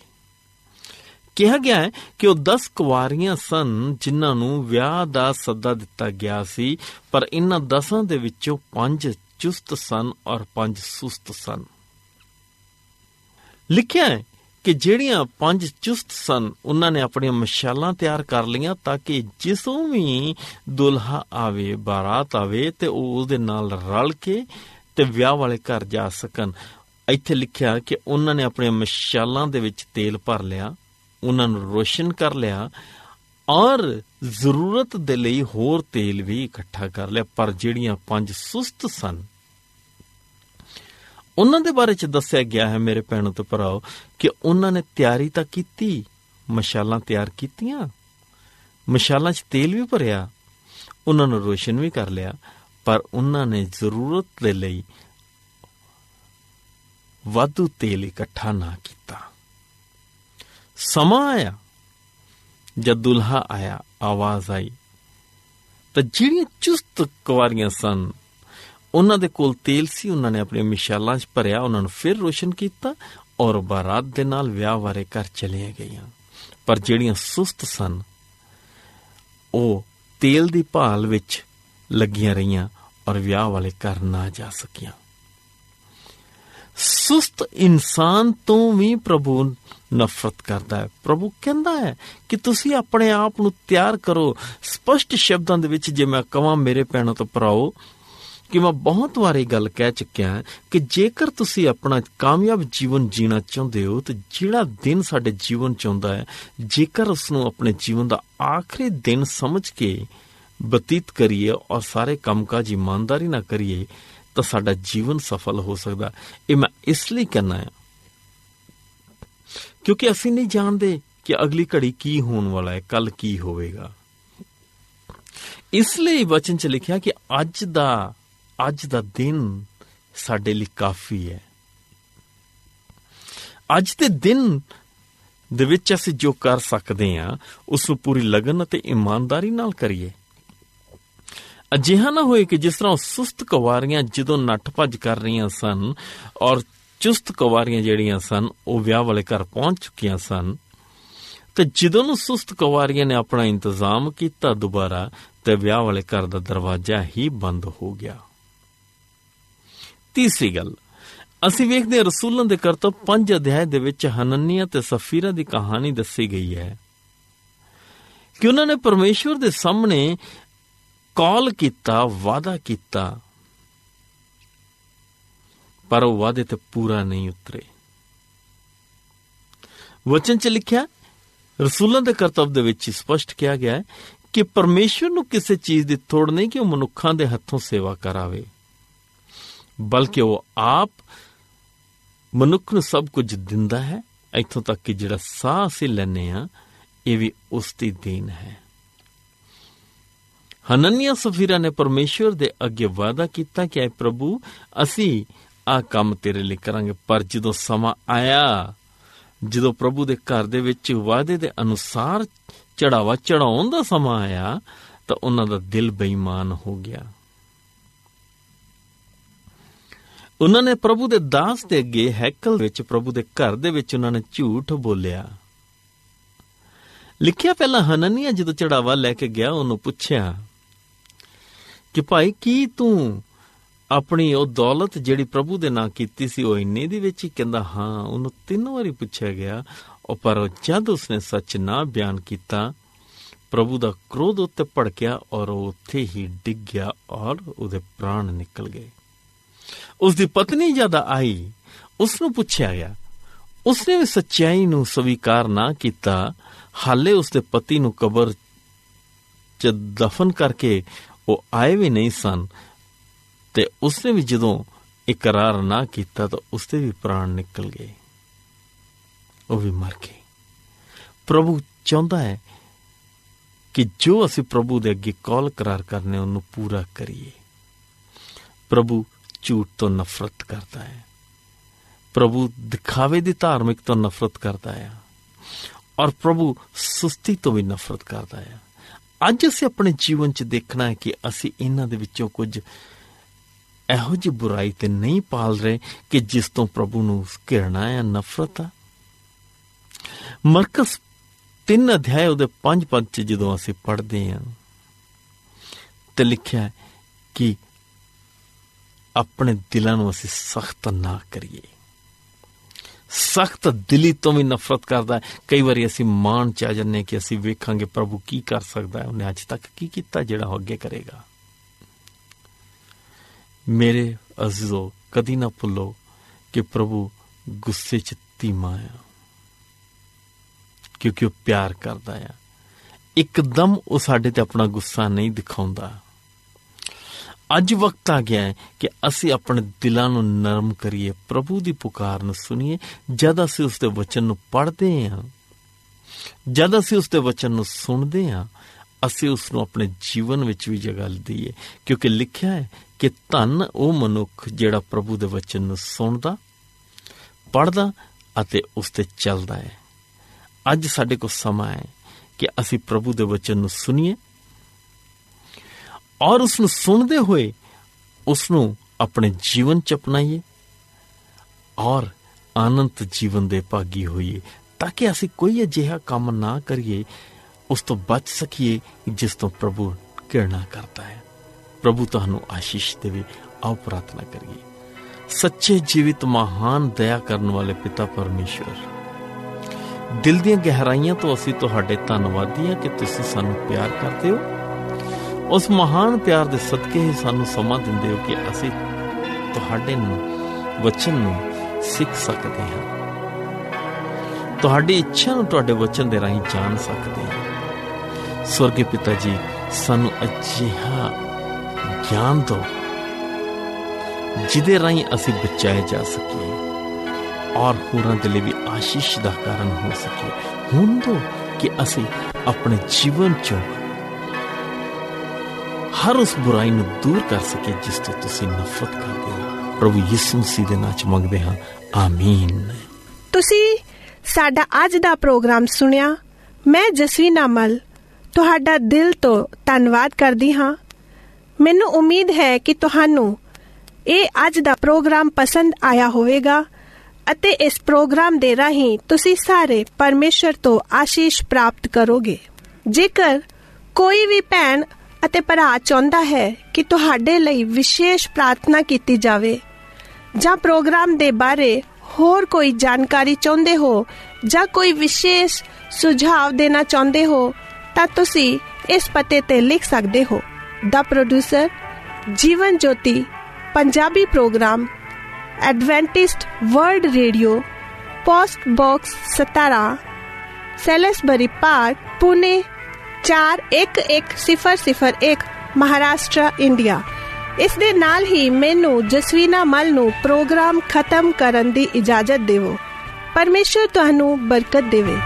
Speaker 4: ਕਿਹਾ ਗਿਆ ਹੈ ਕਿ ਉਹ 10 ਕੁਵਾਰੀਆਂ ਸਨ ਜਿਨ੍ਹਾਂ ਨੂੰ ਵਿਆਹ ਦਾ ਸੱਦਾ ਦਿੱਤਾ ਗਿਆ ਸੀ, ਪਰ ਇਹਨਾਂ 10ਾਂ ਦੇ ਵਿੱਚੋਂ 5 ਚੁਸਤ ਸਨ ਔਰ 5 ਸੁਸਤ ਸਨ। ਲਿਖਿਆ ਹੈ ਕਿ ਜਿਹੜੀਆਂ ਪੰਜ ਚੁਸਤ ਸਨ, ਉਹਨਾਂ ਨੇ ਆਪਣੀਆਂ ਮਸ਼ਾਲਾਂ ਤਿਆਰ ਕਰ ਲਈਆਂ ਤਾਂ ਕਿ ਜਿਸੋਂ ਵੀ ਦੁਲਹਾ ਆਵੇ, ਬਾਰਾਤ ਆਵੇ ਤੇ ਉਹ ਉਹਦੇ ਨਾਲ ਰਲ ਕੇ ਤੇ ਵਿਆਹ ਵਾਲੇ ਘਰ ਜਾ ਸਕਣ। ਇੱਥੇ ਲਿਖਿਆ ਕਿ ਉਹਨਾਂ ਨੇ ਆਪਣੀਆਂ ਮਸ਼ਾਲਾਂ ਦੇ ਵਿੱਚ ਤੇਲ ਭਰ ਲਿਆ, ਉਹਨਾਂ ਨੂੰ ਰੋਸ਼ਨ ਕਰ ਲਿਆ ਔਰ ਜ਼ਰੂਰਤ ਦੇ ਲਈ ਹੋਰ ਤੇਲ ਵੀ ਇਕੱਠਾ ਕਰ ਲਿਆ। ਪਰ ਜਿਹੜੀਆਂ ਪੰਜ ਸੁਸਤ ਸਨ ਉਹਨਾਂ ਦੇ ਬਾਰੇ ਚ ਦੱਸਿਆ ਗਿਆ ਹੈ ਮੇਰੇ ਭੈਣੋ ਤੇ ਭਰਾਓ, ਕਿ ਉਹਨਾਂ ਨੇ ਤਿਆਰੀ ਤਾਂ ਕੀਤੀ, ਮਸ਼ਾਲਾਂ ਤਿਆਰ ਕੀਤੀਆਂ, ਮਸ਼ਾਲਾਂ 'ਚ ਤੇਲ ਵੀ ਭਰਿਆ, ਉਹਨਾਂ ਨੂੰ ਰੋਸ਼ਨ ਵੀ ਕਰ ਲਿਆ, ਪਰ ਉਹਨਾਂ ਨੇ ਜ਼ਰੂਰਤ ਦੇ ਲਈ ਵਾਧੂ ਤੇਲ ਇਕੱਠਾ ਨਾ ਕੀਤਾ। ਸਮਾਂ ਆਇਆ, ਜਦ ਦੁਲਹਾ ਆਇਆ, ਆਵਾਜ਼ ਆਈ, ਤਾਂ ਜਿਹੜੀਆਂ ਚੁਸਤ ਕੁਵਾਰੀਆਂ ਸਨ ਉਹਨਾਂ ਦੇ ਕੋਲ ਤੇਲ ਸੀ, ਉਹਨਾਂ ਨੇ ਆਪਣੀਆਂ ਮਿਸ਼ਾਲਾਂ 'ਚ ਭਰਿਆ, ਉਹਨਾਂ ਨੂੰ ਫਿਰ ਰੋਸ਼ਨ ਕੀਤਾ ਔਰ ਬਾਰਾਤ ਦੇ ਨਾਲ ਵਿਆਹ ਵਾਲੇ ਘਰ ਚਲੀਆਂ ਗਈਆਂ। ਪਰ ਜਿਹੜੀਆਂ ਸੁਸਤ ਸਨ, ਉਹ ਤੇਲ ਦੀ ਭਾਲ ਵਿੱਚ ਲੱਗੀਆਂ ਰਹੀਆਂ ਔਰ ਵਿਆਹ ਵਾਲੇ ਘਰ ਨਾ ਜਾ ਸਕੀਆਂ। ਸੁਸਤ ਇਨਸਾਨ ਤੋਂ ਵੀ ਪ੍ਰਭੂ ਨਫ਼ਰਤ ਕਰਦਾ ਹੈ। ਪ੍ਰਭੂ ਕਹਿੰਦਾ ਹੈ ਕਿ ਤੁਸੀਂ ਆਪਣੇ ਆਪ ਨੂੰ ਤਿਆਰ ਕਰੋ। ਸਪਸ਼ਟ ਸ਼ਬਦਾਂ ਦੇ ਵਿੱਚ ਜੇ ਮੈਂ ਕਹਾਂ ਮੇਰੇ ਭੈਣੋ ਤੋਂ ਭਰਾਓ ਕਿ ਮੈਂ ਬਹੁਤ ਵਾਰੀ ਗੱਲ ਕਹਿ ਚੁੱਕਿਆ ਹਾਂ ਕਿ ਜੇਕਰ ਤੁਸੀਂ ਆਪਣਾ ਕਾਮਯਾਬ ਜੀਵਨ ਜੀਣਾ ਚਾਹੁੰਦੇ ਹੋ, ਤੇ ਜਿਹੜਾ ਦਿਨ ਸਾਡੇ ਜੀਵਨ ਚ ਆਉਂਦਾ ਹੈ, ਜੇਕਰ ਉਸ ਨੂੰ ਆਪਣੇ ਜੀਵਨ ਦਾ ਆਖਰੀ ਦਿਨ ਸਮਝ ਕੇ ਬਤੀਤ ਕਰੀਏ ਔਰ ਸਾਰੇ ਕੰਮਕਾਜ ਇਮਾਨਦਾਰੀ ਨਾਲ ਕਰੀਏ, ਤਾਂ ਸਾਡਾ ਜੀਵਨ ਸਫਲ ਹੋ ਸਕਦਾ। ਇਹ ਮੈਂ ਇਸ ਲਈ ਕਹਿਣਾ ਹੈ। ਕਿਉਂਕਿ ਅਸੀਂ ਨਹੀਂ ਜਾਣਦੇ ਕਿ ਅਗਲੀ ਘੜੀ ਕੀ ਹੋਣ ਵਾਲਾ ਹੈ ਕੱਲ ਕੀ ਹੋਵੇਗਾ। ਇਸ ਲਈ ਵਚਨ ਚ ਲਿਖਿਆ ਕਿ ਅੱਜ ਦਾ ਅੱਜ ਦਾ ਦਿਨ ਸਾਡੇ ਲਈ ਕਾਫੀ ਹੈ। ਅੱਜ ਦੇ ਦਿਨ ਦੇ ਵਿੱਚ ਅਸੀਂ ਜੋ ਕਰ ਸਕਦੇ ਹਾਂ, ਉਸ ਨੂੰ ਪੂਰੀ ਲਗਨ ਅਤੇ ਇਮਾਨਦਾਰੀ ਨਾਲ ਕਰੀਏ। ਅਜਿਹਾ ਨਾ ਹੋਏ ਕਿ ਜਿਸ ਤਰ੍ਹਾਂ ਉਹ ਸੁਸਤ ਕੁਵਾਰੀਆਂ ਜਦੋਂ ਨੱਠ ਭੱਜ ਕਰ ਰਹੀਆਂ ਸਨ ਔਰ ਚੁਸਤ ਕੁਵਾਰੀਆਂ ਜਿਹੜੀਆਂ ਸਨ, ਉਹ ਵਿਆਹ ਵਾਲੇ ਘਰ ਪਹੁੰਚ ਚੁੱਕੀਆਂ ਸਨ, ਤੇ ਜਦੋਂ ਨੂੰ ਸੁਸਤ ਕੁਵਾਰੀਆਂ ਨੇ ਆਪਣਾ ਇੰਤਜ਼ਾਮ ਕੀਤਾ ਦੁਬਾਰਾ, ਤੇ ਵਿਆਹ ਵਾਲੇ ਘਰ ਦਾ ਦਰਵਾਜ਼ਾ ਹੀ ਬੰਦ ਹੋ ਗਿਆ। ਤੀਸਰੀ ਗੱਲ, ਅਸੀਂ ਵੇਖਦੇ ਹਾਂ ਰਸੂਲਾਂ ਦੇ ਕਰਤੱਵ 5 ਅਧਿਆਇ ਦੇ ਵਿੱਚ ਹਨਨੀਆ ਤੇ ਸਫੀਰਾ ਦੀ ਕਹਾਣੀ ਦੱਸੀ ਗਈ ਹੈ ਕਿ ਉਹਨਾਂ ਨੇ ਪਰਮੇਸ਼ਵਰ ਦੇ ਸਾਹਮਣੇ ਕਾਲ ਕੀਤਾ, ਵਾਅਦਾ ਕੀਤਾ, ਪਰ ਉਹ ਵਾਅਦੇ ਤੇ ਪੂਰਾ ਨਹੀਂ ਉਤਰੇ। ਵਚਨ ਚ ਲਿਖਿਆ, ਰਸੂਲਾਂ ਦੇ ਕਰਤੱਵ ਦੇ ਵਿੱਚ ਸਪਸ਼ਟ ਕਿਹਾ ਗਿਆ ਹੈ ਕਿ ਪਰਮੇਸ਼ਵਰ ਨੂੰ ਕਿਸੇ ਚੀਜ਼ ਦੀ ਥੋੜ ਨਹੀਂ ਕਿ ਉਹ ਮਨੁੱਖਾਂ ਦੇ ਹੱਥੋਂ ਸੇਵਾ ਕਰਾਵੇ। ਬਲਕਿ ਉਹ ਆਪ ਮਨੁੱਖ ਨੂੰ ਸਭ ਕੁਝ ਦਿੰਦਾ ਹੈ। ਇੱਥੋਂ ਤੱਕ ਕਿ ਜਿਹੜਾ ਸਾਹ ਅਸੀਂ ਲੈਨੇ ਆ ਇਹ ਵੀ ਉਸ ਦੀ ਦੇਣ ਹੈ। ਹਨਨੀਆ ਸਫੀਰਾ ਨੇ ਪਰਮੇਸ਼ਵਰ ਦੇ ਅੱਗੇ ਵਾਅਦਾ ਕੀਤਾ ਕਿ, ਐ ਪ੍ਰਭੂ, ਅਸੀਂ ਆ ਕੰਮ ਤੇਰੇ ਲਈ ਕਰਾਂਗੇ। ਪਰ ਜਦੋਂ ਸਮਾਂ ਆਇਆ, ਜਦੋਂ ਪ੍ਰਭੂ ਦੇ ਘਰ ਦੇ ਵਿੱਚ ਵਾਅਦੇ ਦੇ ਅਨੁਸਾਰ ਚੜਾਵਾ ਚੜਾਉਣ ਦਾ ਸਮਾਂ ਆਇਆ, ਤਾਂ ਉਹਨਾਂ ਦਾ ਦਿਲ ਬੇਈਮਾਨ ਹੋ ਗਿਆ। ਉਹਨਾਂ ਨੇ ਪ੍ਰਭੂ ਦੇ ਦਾਸ ਦੇ ਅੱਗੇ ਹੈਕਲ ਵਿੱਚ, ਪ੍ਰਭੂ ਦੇ ਘਰ ਦੇ ਵਿੱਚ ਉਹਨਾਂ ਨੇ ਝੂਠ ਬੋਲਿਆ। ਲਿਖਿਆ ਪਹਿਲਾਂ ਹਨਨੀਆ ਜਦੋਂ ਚੜਾਵਾ ਲੈ ਕੇ ਗਿਆ, ਉਹਨੂੰ ਪੁੱਛਿਆ ਕਿ ਭਾਈ ਕੀ ਤੂੰ ਆਪਣੀ ਉਹ ਦੌਲਤ ਜਿਹੜੀ ਪ੍ਰਭੂ ਦੇ ਨਾਂ ਕੀਤੀ ਸੀ, ਉਹ ਇੰਨੇ ਦੇ ਵਿੱਚ? ਹੀ ਕਹਿੰਦਾ, ਹਾਂ, ਉਹਨੂੰ ਤਿੰਨ ਵਾਰੀ ਪੁੱਛਿਆ ਗਿਆ। ਉਹ ਪਰ ਜਦ ਉਸਨੇ ਸੱਚ ਨਾ ਬਿਆਨ ਕੀਤਾ, ਪ੍ਰਭੂ ਦਾ ਕ੍ਰੋਧ ਉੱਤੇ ਭੜਕਿਆ ਔਰ ਉਹ ਉੱਥੇ ਹੀ ਡਿੱਗ ਗਿਆ ਔਰ ਉਹਦੇ ਪ੍ਰਾਣ ਨਿਕਲ ਗਏ। ਉਸ ਦੀ ਪਤਨੀ ਜਦ ਆਈ ਉਸ ਨੂੰ ਪੁੱਛਿਆ ਗਿਆ, ਉਸਨੇ ਵੀ ਸੱਚਾਈ ਨੂੰ ਸਵੀਕਾਰ ਨਾ ਕੀਤਾ, ਹਾਲੇ ਉਸ ਦੇ ਪਤੀ ਨੂੰ ਕਬਰ 'ਚ ਦਫਨ ਕਰਕੇ ਉਹ ਆਏ ਵੀ ਨਹੀਂ ਸਨ ਤੇ ਉਸਨੇ ਵੀ ਜਦੋਂ ਇਕਰਾਰ ਨਾ ਕੀਤਾ ਤਾਂ ਉਸਦੇ ਵੀ ਪ੍ਰਾਣ ਨਿਕਲ ਗਏ। ਉਹ ਵੀ ਮਰ ਗਈ ਪ੍ਰਭੂ ਚਾਹੁੰਦਾ ਹੈ ਕਿ ਜੋ ਅਸੀਂ ਪ੍ਰਭੂ ਦੇ ਅੱਗੇ ਕਾਲ ਕਰਾਰ ਕਰਨੇ ਉਹਨੂੰ ਪੂਰਾ ਕਰੀਏ। ਪ੍ਰਭੂ ਝੂਠ ਤੋਂ ਨਫ਼ਰਤ ਕਰਦਾ ਹੈ। ਪ੍ਰਭੂ ਦਿਖਾਵੇ ਦੀ ਧਾਰਮਿਕ ਤੋਂ ਨਫ਼ਰਤ ਕਰਦਾ ਹੈ ਔਰ ਪ੍ਰਭੂ ਸੁਸਤੀ ਤੋਂ ਵੀ ਨਫ਼ਰਤ ਕਰਦਾ ਹੈ। ਅੱਜ ਅਸੀਂ ਆਪਣੇ ਜੀਵਨ 'ਚ ਦੇਖਣਾ ਹੈ ਕਿ ਅਸੀਂ ਇਹਨਾਂ ਦੇ ਵਿੱਚੋਂ ਕੁਝ ਇਹੋ ਜਿਹੀ ਬੁਰਾਈ ਤੇ ਨਹੀਂ ਪਾਲ ਰਹੇ ਕਿ ਜਿਸ ਤੋਂ ਪ੍ਰਭੂ ਨੂੰ ਘਿਰਣਾ ਹੈ ਨਫ਼ਰਤ ਆ। ਮਰਕਸ 3 ਅਧਿਆਇ ਉਹਦੇ 5 ਪਦ 'ਚ ਜਦੋਂ ਅਸੀਂ ਪੜ੍ਹਦੇ ਹਾਂ ਤੇ ਲਿਖਿਆ ਹੈ ਕਿ ਆਪਣੇ ਦਿਲਾਂ ਨੂੰ ਅਸੀਂ ਸਖਤ ਨਾ ਕਰੀਏ। ਸਖਤ ਦਿਲੀ ਤੋਂ ਵੀ ਨਫ਼ਰਤ ਕਰਦਾ ਹੈ। ਕਈ ਵਾਰੀ ਅਸੀਂ ਮਾਣ ਚ ਆ ਜੰਨੇ ਕਿ ਅਸੀਂ ਵੇਖਾਂਗੇ ਪ੍ਰਭੂ ਕੀ ਕਰ ਸਕਦਾ ਹੈ। ਉਹਨੇ ਅੱਜ ਤੱਕ ਕੀ ਕੀਤਾ ਜਿਹੜਾ ਉਹ ਅੱਗੇ ਕਰੇਗਾ? ਮੇਰੇ ਅਜ਼ੀਜ਼ੋ, ਕਦੀ ਨਾ ਭੁੱਲੋ ਕਿ ਪ੍ਰਭੂ ਗੁੱਸੇ ਚ ਧੀਮਾ ਆ। ਕਿਉਂਕਿ ਉਹ ਪਿਆਰ ਕਰਦਾ ਆ। ਇੱਕਦਮ ਉਹ ਸਾਡੇ ਤੇ ਆਪਣਾ ਗੁੱਸਾ ਨਹੀਂ ਦਿਖਾਉਂਦਾ। ਅੱਜ ਵਕਤ ਆ ਗਿਆ ਹੈ ਕਿ ਅਸੀਂ ਆਪਣੇ ਦਿਲਾਂ ਨੂੰ ਨਰਮ ਕਰੀਏ, ਪ੍ਰਭੂ ਦੀ ਪੁਕਾਰ ਨੂੰ ਸੁਣੀਏ। ਜਦ ਅਸੀਂ ਉਸ ਦੇ ਵਚਨ ਨੂੰ ਪੜ੍ਹਦੇ ਹਾਂ, ਜਦ ਅਸੀਂ ਉਸ ਦੇ ਵਚਨ ਨੂੰ ਸੁਣਦੇ ਹਾਂ, ਅਸੀਂ ਉਸ ਨੂੰ ਆਪਣੇ ਜੀਵਨ ਵਿੱਚ ਵੀ ਜਗ੍ਹਾ ਦਈਏ ਕਿਉਂਕਿ ਲਿਖਿਆ ਹੈ ਕਿ ਧੰਨ ਉਹ ਮਨੁੱਖ ਜਿਹੜਾ ਪ੍ਰਭੂ ਦੇ ਵਚਨ ਨੂੰ ਸੁਣਦਾ, ਪੜ੍ਹਦਾ ਅਤੇ ਉਸ ਤੇ ਚੱਲਦਾ ਹੈ। ਅੱਜ ਸਾਡੇ ਕੋਲ ਸਮਾਂ ਹੈ ਕਿ ਅਸੀਂ ਪ੍ਰਭੂ ਦੇ ਵਚਨ ਨੂੰ ਸੁਣੀਏ ਔਰ ਉਸ ਨੂੰ ਸੁਣਦੇ ਹੋਏ ਉਸ ਨੂੰ ਆਪਣੇ ਜੀਵਨ ਚ ਅਪਣਾਈਏ ਔਰ ਆਨੰਦ ਜੀਵਨ ਦੇ ਭਾਗੀ ਹੋਈਏ, ਤਾਂ ਕਿ ਅਸੀਂ ਕੋਈ ਅਜਿਹਾ ਕੰਮ ਨਾ ਕਰੀਏ, ਉਸ ਤੋਂ ਬਚ ਸਕੀਏ, ਜਿਸ ਤੋਂ ਪ੍ਰਭੂ ਘਿਰਣਾ ਕਰਦਾ ਹੈ। ਪ੍ਰਭੂ ਤੁਹਾਨੂੰ ਆਸ਼ੀਸ਼ ਦੇਵੇ, ਆਓ ਪ੍ਰਾਰਥਨਾ ਕਰੀਏ। ਸੱਚੇ ਜੀਵਿਤ ਮਹਾਨ ਦਇਆ ਕਰਨ ਵਾਲੇ ਪਿਤਾ ਪਰਮੇਸ਼ਵਰ, ਦਿਲ ਦੀਆਂ ਗਹਿਰਾਈਆਂ ਤੋਂ ਅਸੀਂ ਤੁਹਾਡੇ ਧੰਨਵਾਦੀ ਹਾਂ ਕਿ ਤੁਸੀਂ ਸਾਨੂੰ ਪਿਆਰ ਕਰਦੇ ਹੋ। ਉਸ ਮਹਾਨ ਪਿਆਰ ਦੇ ਸਦਕੇ ਹੀ ਸਾਨੂੰ ਸਮਾਂ ਦਿੰਦੇ ਹੋ ਕਿ ਅਸੀਂ ਤੁਹਾਡੇ ਨੂੰ, ਵਚਨ ਨੂੰ ਸਿੱਖ ਸਕਦੇ ਹਾਂ। ਤੁਹਾਡੀ ਇੱਛਾ ਨੂੰ ਤੁਹਾਡੇ ਵਚਨ ਦੇ ਰਾਹੀਂ ਜਾਣ ਸਕਦੇ ਹਾਂ। ਸਵਰਗੀ ਪਿਤਾ ਜੀ, ਸਾਨੂੰ ਅਜਿਹਾ ਗਿਆਨ ਦਿਓ, ਜਿਹਦੇ ਰਾਹੀਂ ਅਸੀਂ ਬਚਾਏ ਜਾ ਸਕੀਏ ਔਰ ਹੋਰਾਂ ਦੇ ਲਈ ਵੀ ਆਸ਼ੀਸ਼ ਦਾ ਕਾਰਨ ਹੋ ਸਕੀਏ। ਹੁਣ ਤੋਂ ਕਿ ਅਸੀਂ ਆਪਣੇ ਜੀਵਨ ਚੋਂ ਹਰ ਉਸ ਬੁਰਾਈ ਨੂੰ ਦੂਰ ਕਰ ਸਕੇ ਜਿਸ ਤੋਂ ਤੁਸੀਂ ਨਫ਼ਰਤ ਕਰਦੇ ਹੋ। ਪ੍ਰਭੂ ਯਿਸੂ ਮਸੀਹ ਦੇ ਨਾਮ ਚ ਮੰਗਦੇ ਹਾਂ, ਆਮੀਨ।
Speaker 1: ਤੁਸੀਂ ਸਾਡਾ ਅੱਜ ਦਾ ਪ੍ਰੋਗਰਾਮ ਸੁਣਿਆ। ਮੈਂ ਜਸਵੀ ਨਾਮਲ ਤੁਹਾਡਾ ਦਿਲ ਤੋਂ ਧੰਨਵਾਦ ਕਰਦੀ ਹਾਂ। ਮੈਨੂੰ ਉਮੀਦ ਹੈ ਕਿ ਤੁਹਾਨੂੰ ਇਹ ਅੱਜ ਦਾ ਪ੍ਰੋਗਰਾਮ ਪਸੰਦ ਆਇਆ ਹੋਵੇਗਾ ਅਤੇ ਇਸ ਪ੍ਰੋਗਰਾਮ ਦੇ ਰਾਹੀਂ ਤੁਸੀਂ ਸਾਰੇ ਪਰਮੇਸ਼ਰ ਤੋਂ ਆਸ਼ੀਸ਼ ਪ੍ਰਾਪਤ ਕਰੋਗੇ। ਜੇਕਰ ਕੋਈ ਵੀ ਭੈਣ ਅਤੇ ਭਰਾ ਚਾਹੁੰਦਾ ਹੈ ਕਿ ਤੁਹਾਡੇ ਲਈ ਵਿਸ਼ੇਸ਼ ਪ੍ਰਾਰਥਨਾ ਕੀਤੀ ਜਾਵੇ। ਜਾਂ ਪ੍ਰੋਗਰਾਮ ਦੇ ਬਾਰੇ ਹੋਰ ਕੋਈ ਜਾਣਕਾਰੀ ਚਾਹੁੰਦੇ ਹੋ ਜਾਂ ਕੋਈ ਵਿਸ਼ੇਸ਼ ਸੁਝਾਅ ਦੇਣਾ ਚਾਹੁੰਦੇ ਹੋ, ਤਾਂ ਤੁਸੀਂ ਇਸ ਪਤੇ ਤੇ ਲਿਖ ਸਕਦੇ ਹੋ। ਦਾ producer Jeevan Jyoti, Punjabi program, Adventist world radio, post box 17 Salisbury park ਚਾਰ ਇਕ ਇਕ ਸਿਫਰ ਸਿਫਰ ਇੱਕ ਮਹਾਰਾਸ਼ਟਰ, ਇੰਡੀਆ। ਇਸ ਦੇ ਨਾਲ ਹੀ ਮੈਨੂੰ ਜਸਵੀਨਾ ਮਲ ਨੂੰ ਪ੍ਰੋਗਰਾਮ ਖਤਮ ਕਰਨ ਦੀ ਇਜਾਜ਼ਤ ਦਿਵੋ। ਪਰਮੇਸ਼ਰ ਤੁਹਾਨੂੰ ਬਰਕਤ ਦੇਵੇ।